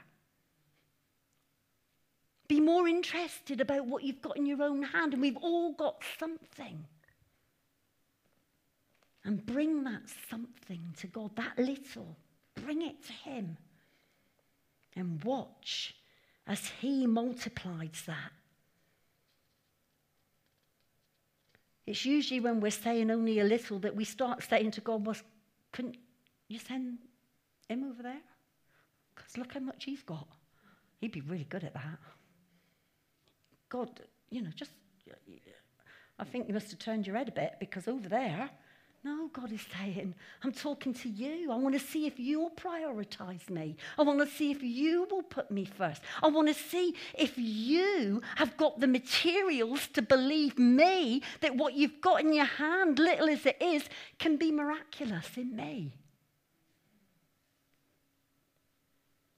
Be more interested about what you've got in your own hand, and we've all got something. And bring that something to God, that little. Bring it to Him and watch as He multiplies that. It's usually when we're saying only a little that we start saying to God, well, couldn't you send him over there? Because look how much he's got. He'd be really good at that. God, you know, just, I think you must have turned your head a bit because over there, no, God is saying, I'm talking to you. I want to see if you'll prioritize me. I want to see if you will put me first. I want to see if you have got the materials to believe me that what you've got in your hand, little as it is, can be miraculous in me.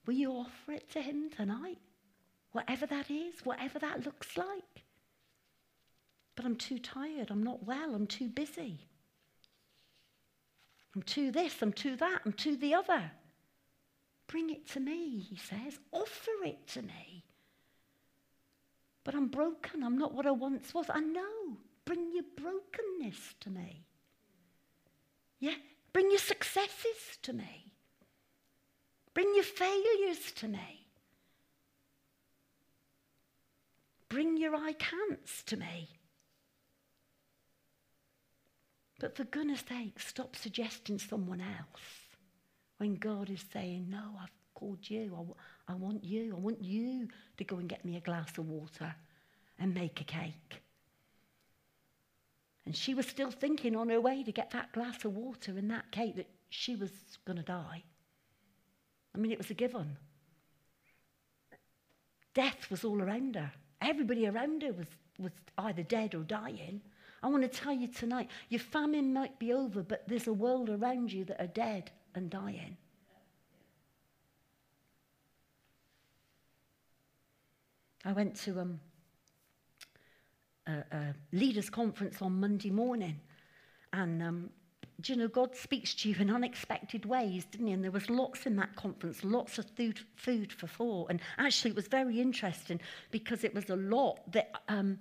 Will you offer it to Him tonight? Whatever that is, whatever that looks like. But I'm too tired. I'm not well. I'm too busy. I'm too this, I'm too that, I'm too the other. Bring it to me, he says. Offer it to me. But I'm broken. I'm not what I once was. I know. Bring your brokenness to me. Yeah? Bring your successes to me. Bring your failures to me. Bring your I can'ts to me. But for goodness sake, stop suggesting someone else when God is saying, No, I've called you. I, I want you. I want you to go and get me a glass of water and make a cake. And she was still thinking on her way to get that glass of water and that cake that she was going to die. I mean, it was a given. Death was all around her. Everybody around her was, was either dead or dying. I want to tell you tonight your famine might be over, but there's a world around you that are dead and dying. I went to um, a, a leaders' conference on Monday morning, and um, do you know, God speaks to you in unexpected ways, didn't he? And there was lots in that conference, lots of food, food for thought. And actually, it was very interesting because it was a lot that um,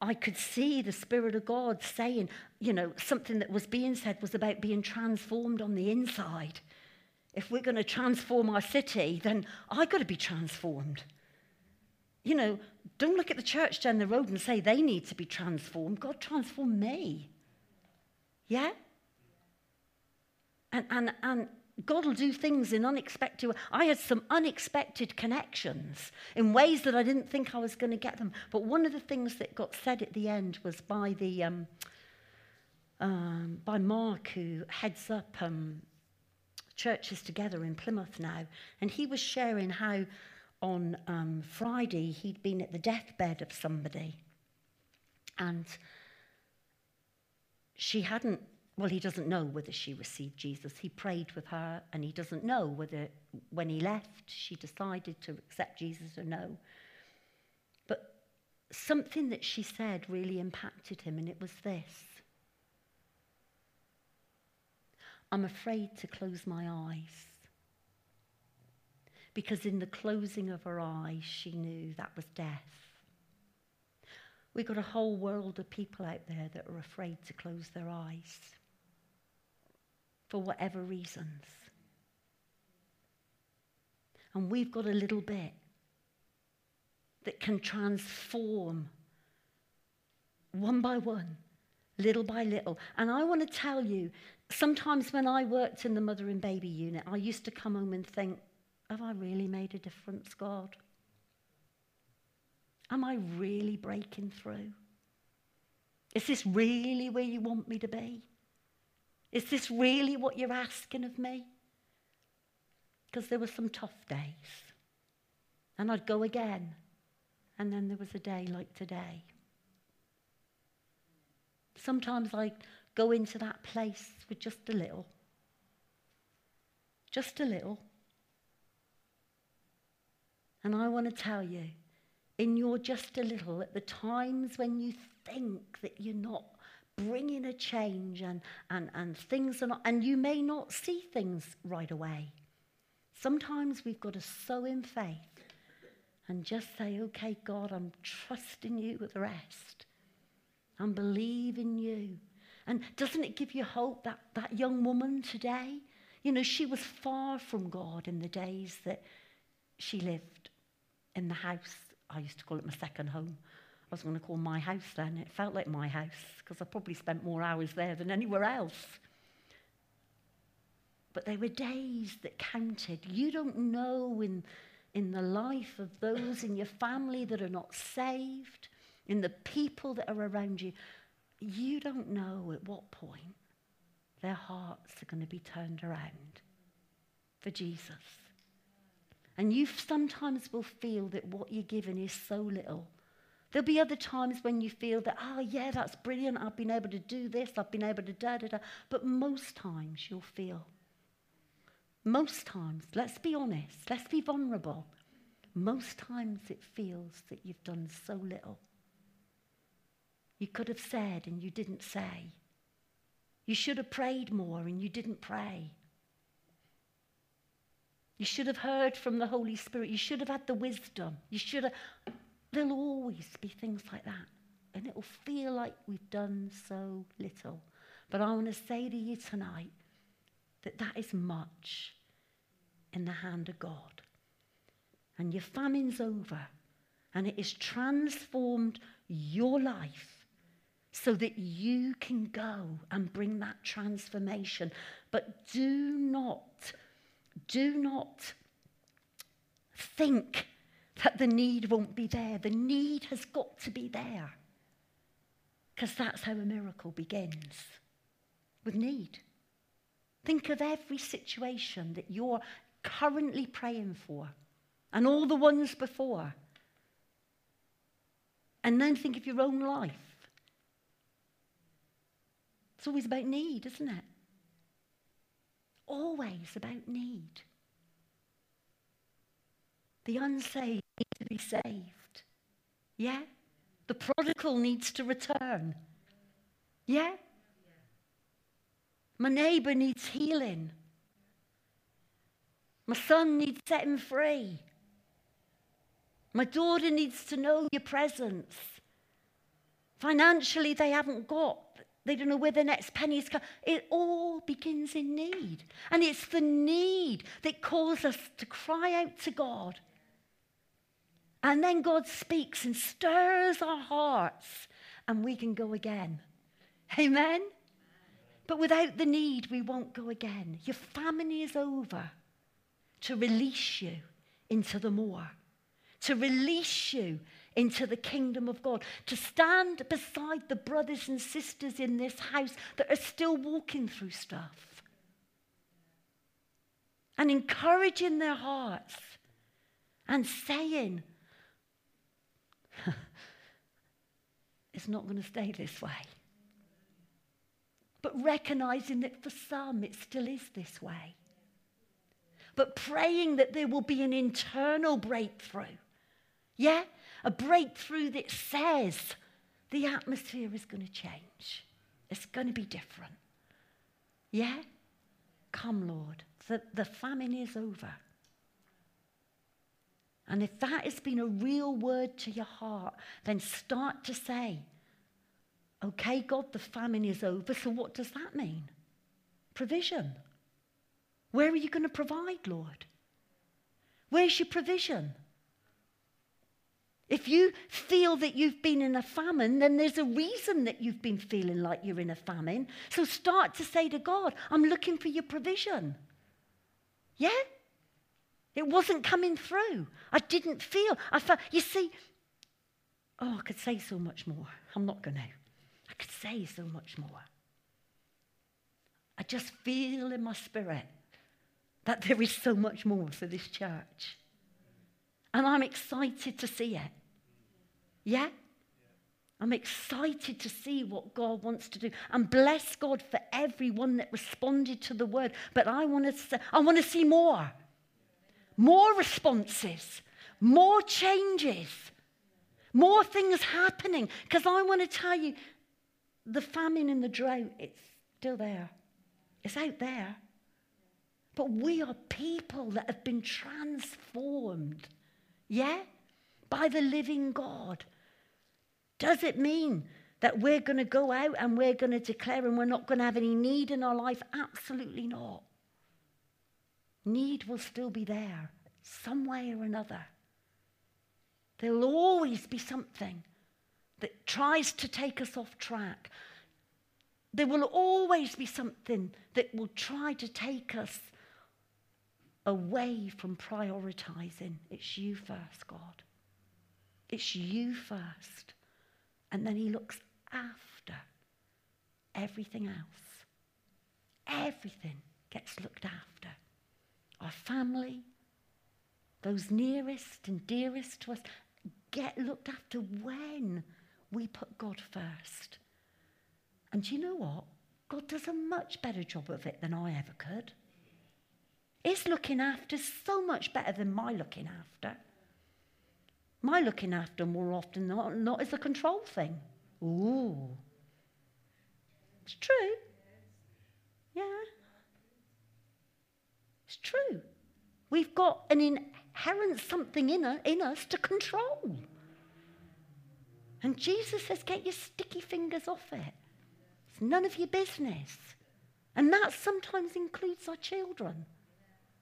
I could see the Spirit of God saying, you know, something that was being said was about being transformed on the inside. If we're going to transform our city, then I've got to be transformed. You know, don't look at the church down the road and say they need to be transformed. God transformed me. Yeah? And, and, and God will do things in unexpected ways. I had some unexpected connections in ways that I didn't think I was going to get them. But one of the things that got said at the end was by the um, um, by Mark, who heads up um, churches together in Plymouth now, and he was sharing how on um, Friday he'd been at the deathbed of somebody, and she hadn't well, he doesn't know whether she received Jesus. He prayed with her, and he doesn't know whether when he left she decided to accept Jesus or no. But something that she said really impacted him, and it was this I'm afraid to close my eyes. Because in the closing of her eyes, she knew that was death. We've got a whole world of people out there that are afraid to close their eyes for whatever reasons. And we've got a little bit that can transform one by one, little by little. And I want to tell you, sometimes when I worked in the mother and baby unit, I used to come home and think, have I really made a difference, God? Am I really breaking through? Is this really where you want me to be? Is this really what you're asking of me? Because there were some tough days. And I'd go again. And then there was a day like today. Sometimes I go into that place with just a little. Just a little. And I want to tell you, in your just a little, at the times when you think that you're not bringing a change and, and, and things are not, and you may not see things right away. Sometimes we've got to sow in faith and just say, okay, God, I'm trusting you with the rest. I'm believing you. And doesn't it give you hope that that young woman today, you know, she was far from God in the days that she lived in the house. I used to call it my second home. I was going to call my house then. It felt like my house because I probably spent more hours there than anywhere else. But they were days that counted. You don't know in, in the life of those in your family that are not saved, in the people that are around you, you don't know at what point their hearts are going to be turned around for Jesus. And you sometimes will feel that what you're given is so little There'll be other times when you feel that, oh, yeah, that's brilliant. I've been able to do this. I've been able to da da da. But most times you'll feel, most times, let's be honest, let's be vulnerable. Most times it feels that you've done so little. You could have said and you didn't say. You should have prayed more and you didn't pray. You should have heard from the Holy Spirit. You should have had the wisdom. You should have. There'll always be things like that. And it will feel like we've done so little. But I want to say to you tonight that that is much in the hand of God. And your famine's over. And it has transformed your life so that you can go and bring that transformation. But do not, do not think that the need won't be there. The need has got to be there. Because that's how a miracle begins with need. Think of every situation that you're currently praying for and all the ones before. And then think of your own life. It's always about need, isn't it? Always about need. The unsaved to be saved. Yeah? The prodigal needs to return. Yeah? My neighbor needs healing. My son needs setting free. My daughter needs to know your presence. Financially, they haven't got, they don't know where the next penny is coming. It all begins in need. And it's the need that calls us to cry out to God. And then God speaks and stirs our hearts, and we can go again. Amen? But without the need, we won't go again. Your famine is over to release you into the more to release you into the kingdom of God, to stand beside the brothers and sisters in this house that are still walking through stuff and encouraging their hearts and saying, it's not going to stay this way. But recognizing that for some it still is this way. But praying that there will be an internal breakthrough yeah? A breakthrough that says the atmosphere is going to change. It's going to be different. Yeah? Come, Lord. The, the famine is over. And if that has been a real word to your heart, then start to say, okay, God, the famine is over. So what does that mean? Provision. Where are you going to provide, Lord? Where's your provision? If you feel that you've been in a famine, then there's a reason that you've been feeling like you're in a famine. So start to say to God, I'm looking for your provision. Yeah? It wasn't coming through. I didn't feel. I felt, you see, oh, I could say so much more. I'm not going to. I could say so much more. I just feel in my spirit that there is so much more for this church. And I'm excited to see it. Yeah? I'm excited to see what God wants to do. And bless God for everyone that responded to the word. But I want to I want to see more. More responses, more changes, more things happening. Because I want to tell you, the famine and the drought, it's still there. It's out there. But we are people that have been transformed. Yeah? By the living God. Does it mean that we're going to go out and we're going to declare and we're not going to have any need in our life? Absolutely not. Need will still be there, some way or another. There'll always be something that tries to take us off track. There will always be something that will try to take us away from prioritizing. It's you first, God. It's you first. And then he looks after everything else. Everything gets looked after. Our family, those nearest and dearest to us, get looked after when we put God first. And you know what? God does a much better job of it than I ever could. His looking after so much better than my looking after. My looking after more often than not, not is a control thing. Ooh. It's true. Yeah. It's true. We've got an inherent something in, a, in us to control. And Jesus says, get your sticky fingers off it. It's none of your business. And that sometimes includes our children.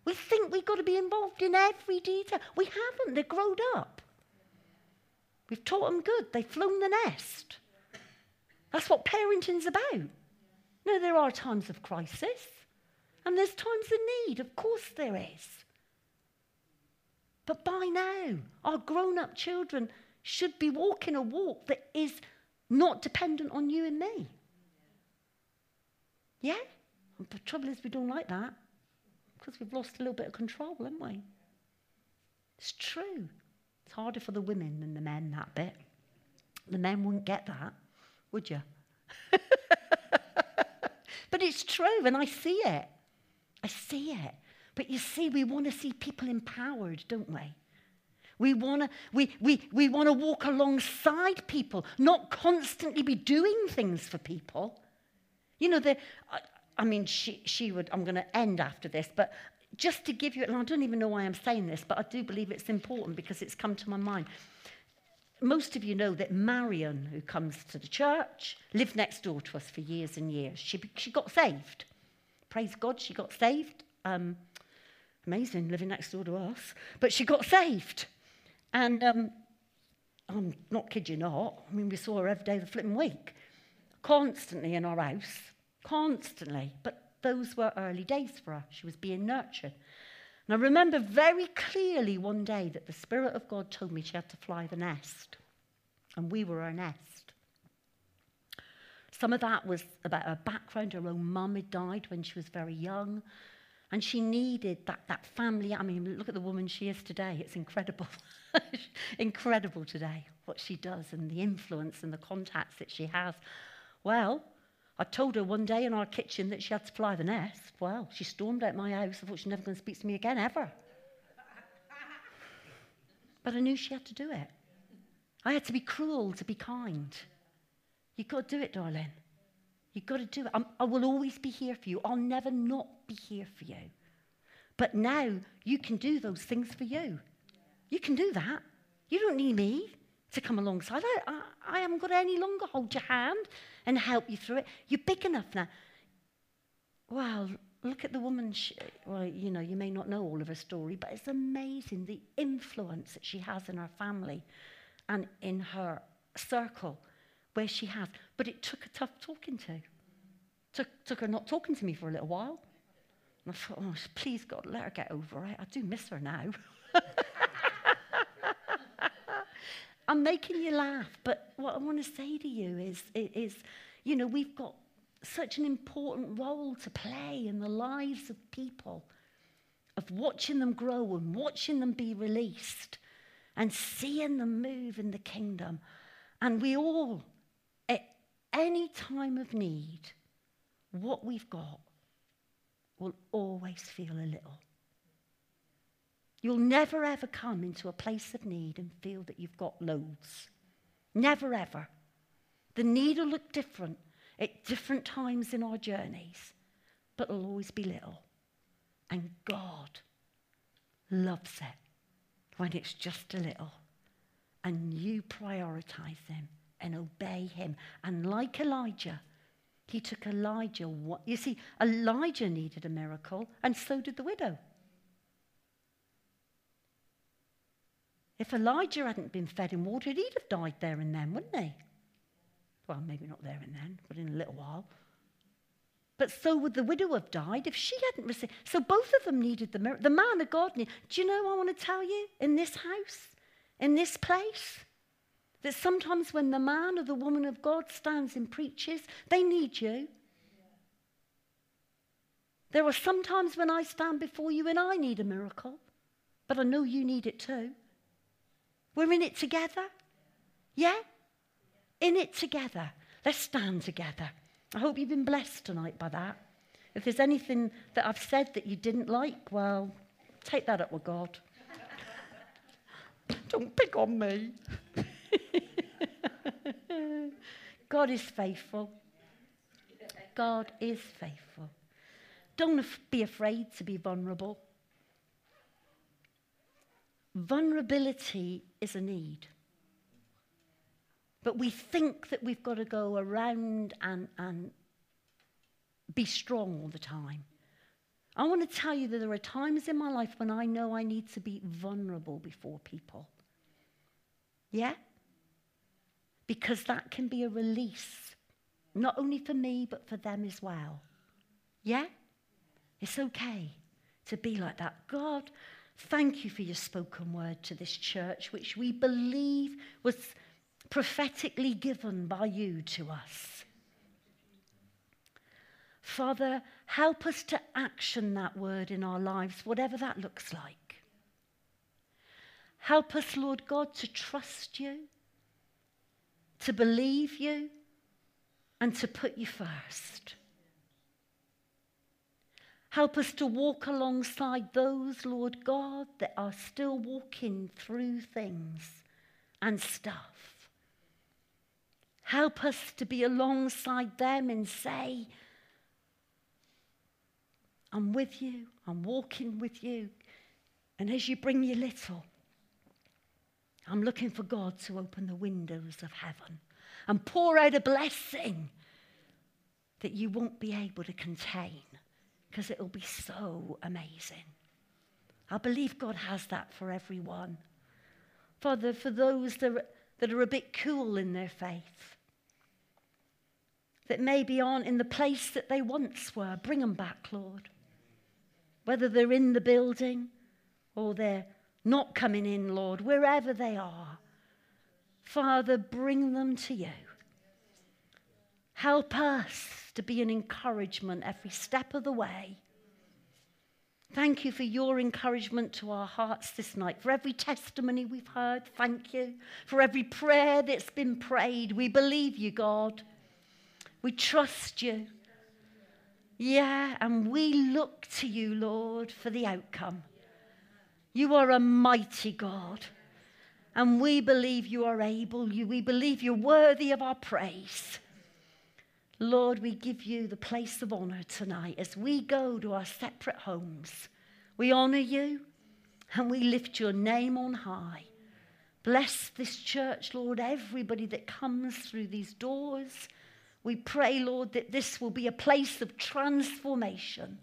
We think we've got to be involved in every detail. We haven't, they're grown up. We've taught them good. They've flown the nest. That's what parenting's about. No, there are times of crisis, and there's times of need. Of course, there is. But by now, our grown up children should be walking a walk that is not dependent on you and me. Yeah? But the trouble is, we don't like that because we've lost a little bit of control, haven't we? It's true. It's harder for the women than the men, that bit. The men wouldn't get that, would you? but it's true, and I see it. See it. But you see, we want to see people empowered, don't we? We want to we, we, we wanna walk alongside people, not constantly be doing things for people. You know, the, I, I mean, she, she would, I'm going to end after this, but just to give you, and I don't even know why I'm saying this, but I do believe it's important because it's come to my mind. Most of you know that Marion, who comes to the church, lived next door to us for years and years. She, she got saved. Praise God, she got saved. Um, amazing, living next door to us. But she got saved. And um, I'm not kidding you not. I mean, we saw her every day of the flipping week, constantly in our house, constantly. But those were early days for her. She was being nurtured. And I remember very clearly one day that the Spirit of God told me she had to fly the nest. And we were her nest. Some of that was about her background. Her own mum had died when she was very young. And she needed that, that family. I mean, look at the woman she is today. It's incredible. incredible today, what she does and the influence and the contacts that she has. Well, I told her one day in our kitchen that she had to fly the nest. Well, she stormed out my house. I thought she's never going to speak to me again, ever. but I knew she had to do it. I had to be cruel to be kind. You've got to do it, darling. You've got to do it. I'm, I will always be here for you. I'll never not be here for you. But now you can do those things for you. You can do that. You don't need me to come alongside. I, I, I haven't got any longer hold your hand and help you through it. You're big enough now. Well, look at the woman. She, well, you know, you may not know all of her story, but it's amazing the influence that she has in her family and in her circle where she has. But it took a tough talking to. Took, took her not talking to me for a little while. And I thought, oh, please God, let her get over it. I do miss her now. I'm making you laugh, but what I want to say to you is, is, you know, we've got such an important role to play in the lives of people, of watching them grow and watching them be released and seeing them move in the kingdom. And we all, any time of need, what we've got will always feel a little. You'll never ever come into a place of need and feel that you've got loads. Never ever. The need will look different at different times in our journeys, but it'll always be little. And God loves it when it's just a little. And you prioritize Him and obey Him. And like Elijah, he took Elijah. You see, Elijah needed a miracle, and so did the widow. If Elijah hadn't been fed and watered, he'd have died there and then, wouldn't he? Well, maybe not there and then, but in a little while. But so would the widow have died if she hadn't received. So both of them needed the miracle. The man of God needed. Do you know I want to tell you in this house, in this place, that sometimes when the man or the woman of God stands and preaches, they need you. There are sometimes when I stand before you and I need a miracle, but I know you need it too. We're in it together. Yeah? In it together. Let's stand together. I hope you've been blessed tonight by that. If there's anything that I've said that you didn't like, well, take that up with God. Don't pick on me. God is faithful. God is faithful. Don't be afraid to be vulnerable. Vulnerability is a need. But we think that we've got to go around and, and be strong all the time. I want to tell you that there are times in my life when I know I need to be vulnerable before people. Yeah? Because that can be a release, not only for me, but for them as well. Yeah? It's okay to be like that. God, Thank you for your spoken word to this church, which we believe was prophetically given by you to us. Father, help us to action that word in our lives, whatever that looks like. Help us, Lord God, to trust you, to believe you, and to put you first. Help us to walk alongside those, Lord God, that are still walking through things and stuff. Help us to be alongside them and say, I'm with you, I'm walking with you. And as you bring your little, I'm looking for God to open the windows of heaven and pour out a blessing that you won't be able to contain because it'll be so amazing. I believe God has that for everyone. Father, for those that are, that are a bit cool in their faith, that maybe aren't in the place that they once were, bring them back, Lord. Whether they're in the building or they're not coming in, Lord, wherever they are. Father, bring them to you. Help us to be an encouragement every step of the way. Thank you for your encouragement to our hearts this night. For every testimony we've heard, thank you. For every prayer that's been prayed, we believe you, God. We trust you. Yeah, and we look to you, Lord, for the outcome. You are a mighty God. And we believe you are able. You, we believe you're worthy of our praise. Lord, we give you the place of honor tonight as we go to our separate homes. We honor you and we lift your name on high. Bless this church, Lord, everybody that comes through these doors. We pray, Lord, that this will be a place of transformation.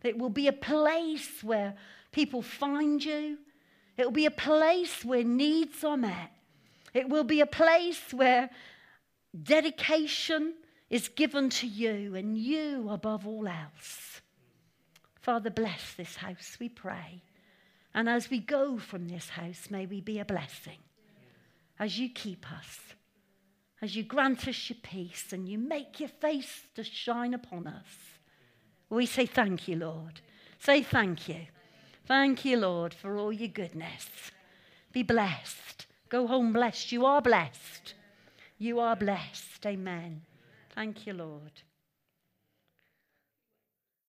That it will be a place where people find you. It will be a place where needs are met. It will be a place where dedication is given to you and you above all else. Father, bless this house, we pray. And as we go from this house, may we be a blessing. As you keep us, as you grant us your peace and you make your face to shine upon us. We say thank you, Lord. Say thank you. Thank you, Lord, for all your goodness. Be blessed. Go home blessed. You are blessed. You are blessed. Amen. Thank you, Lord.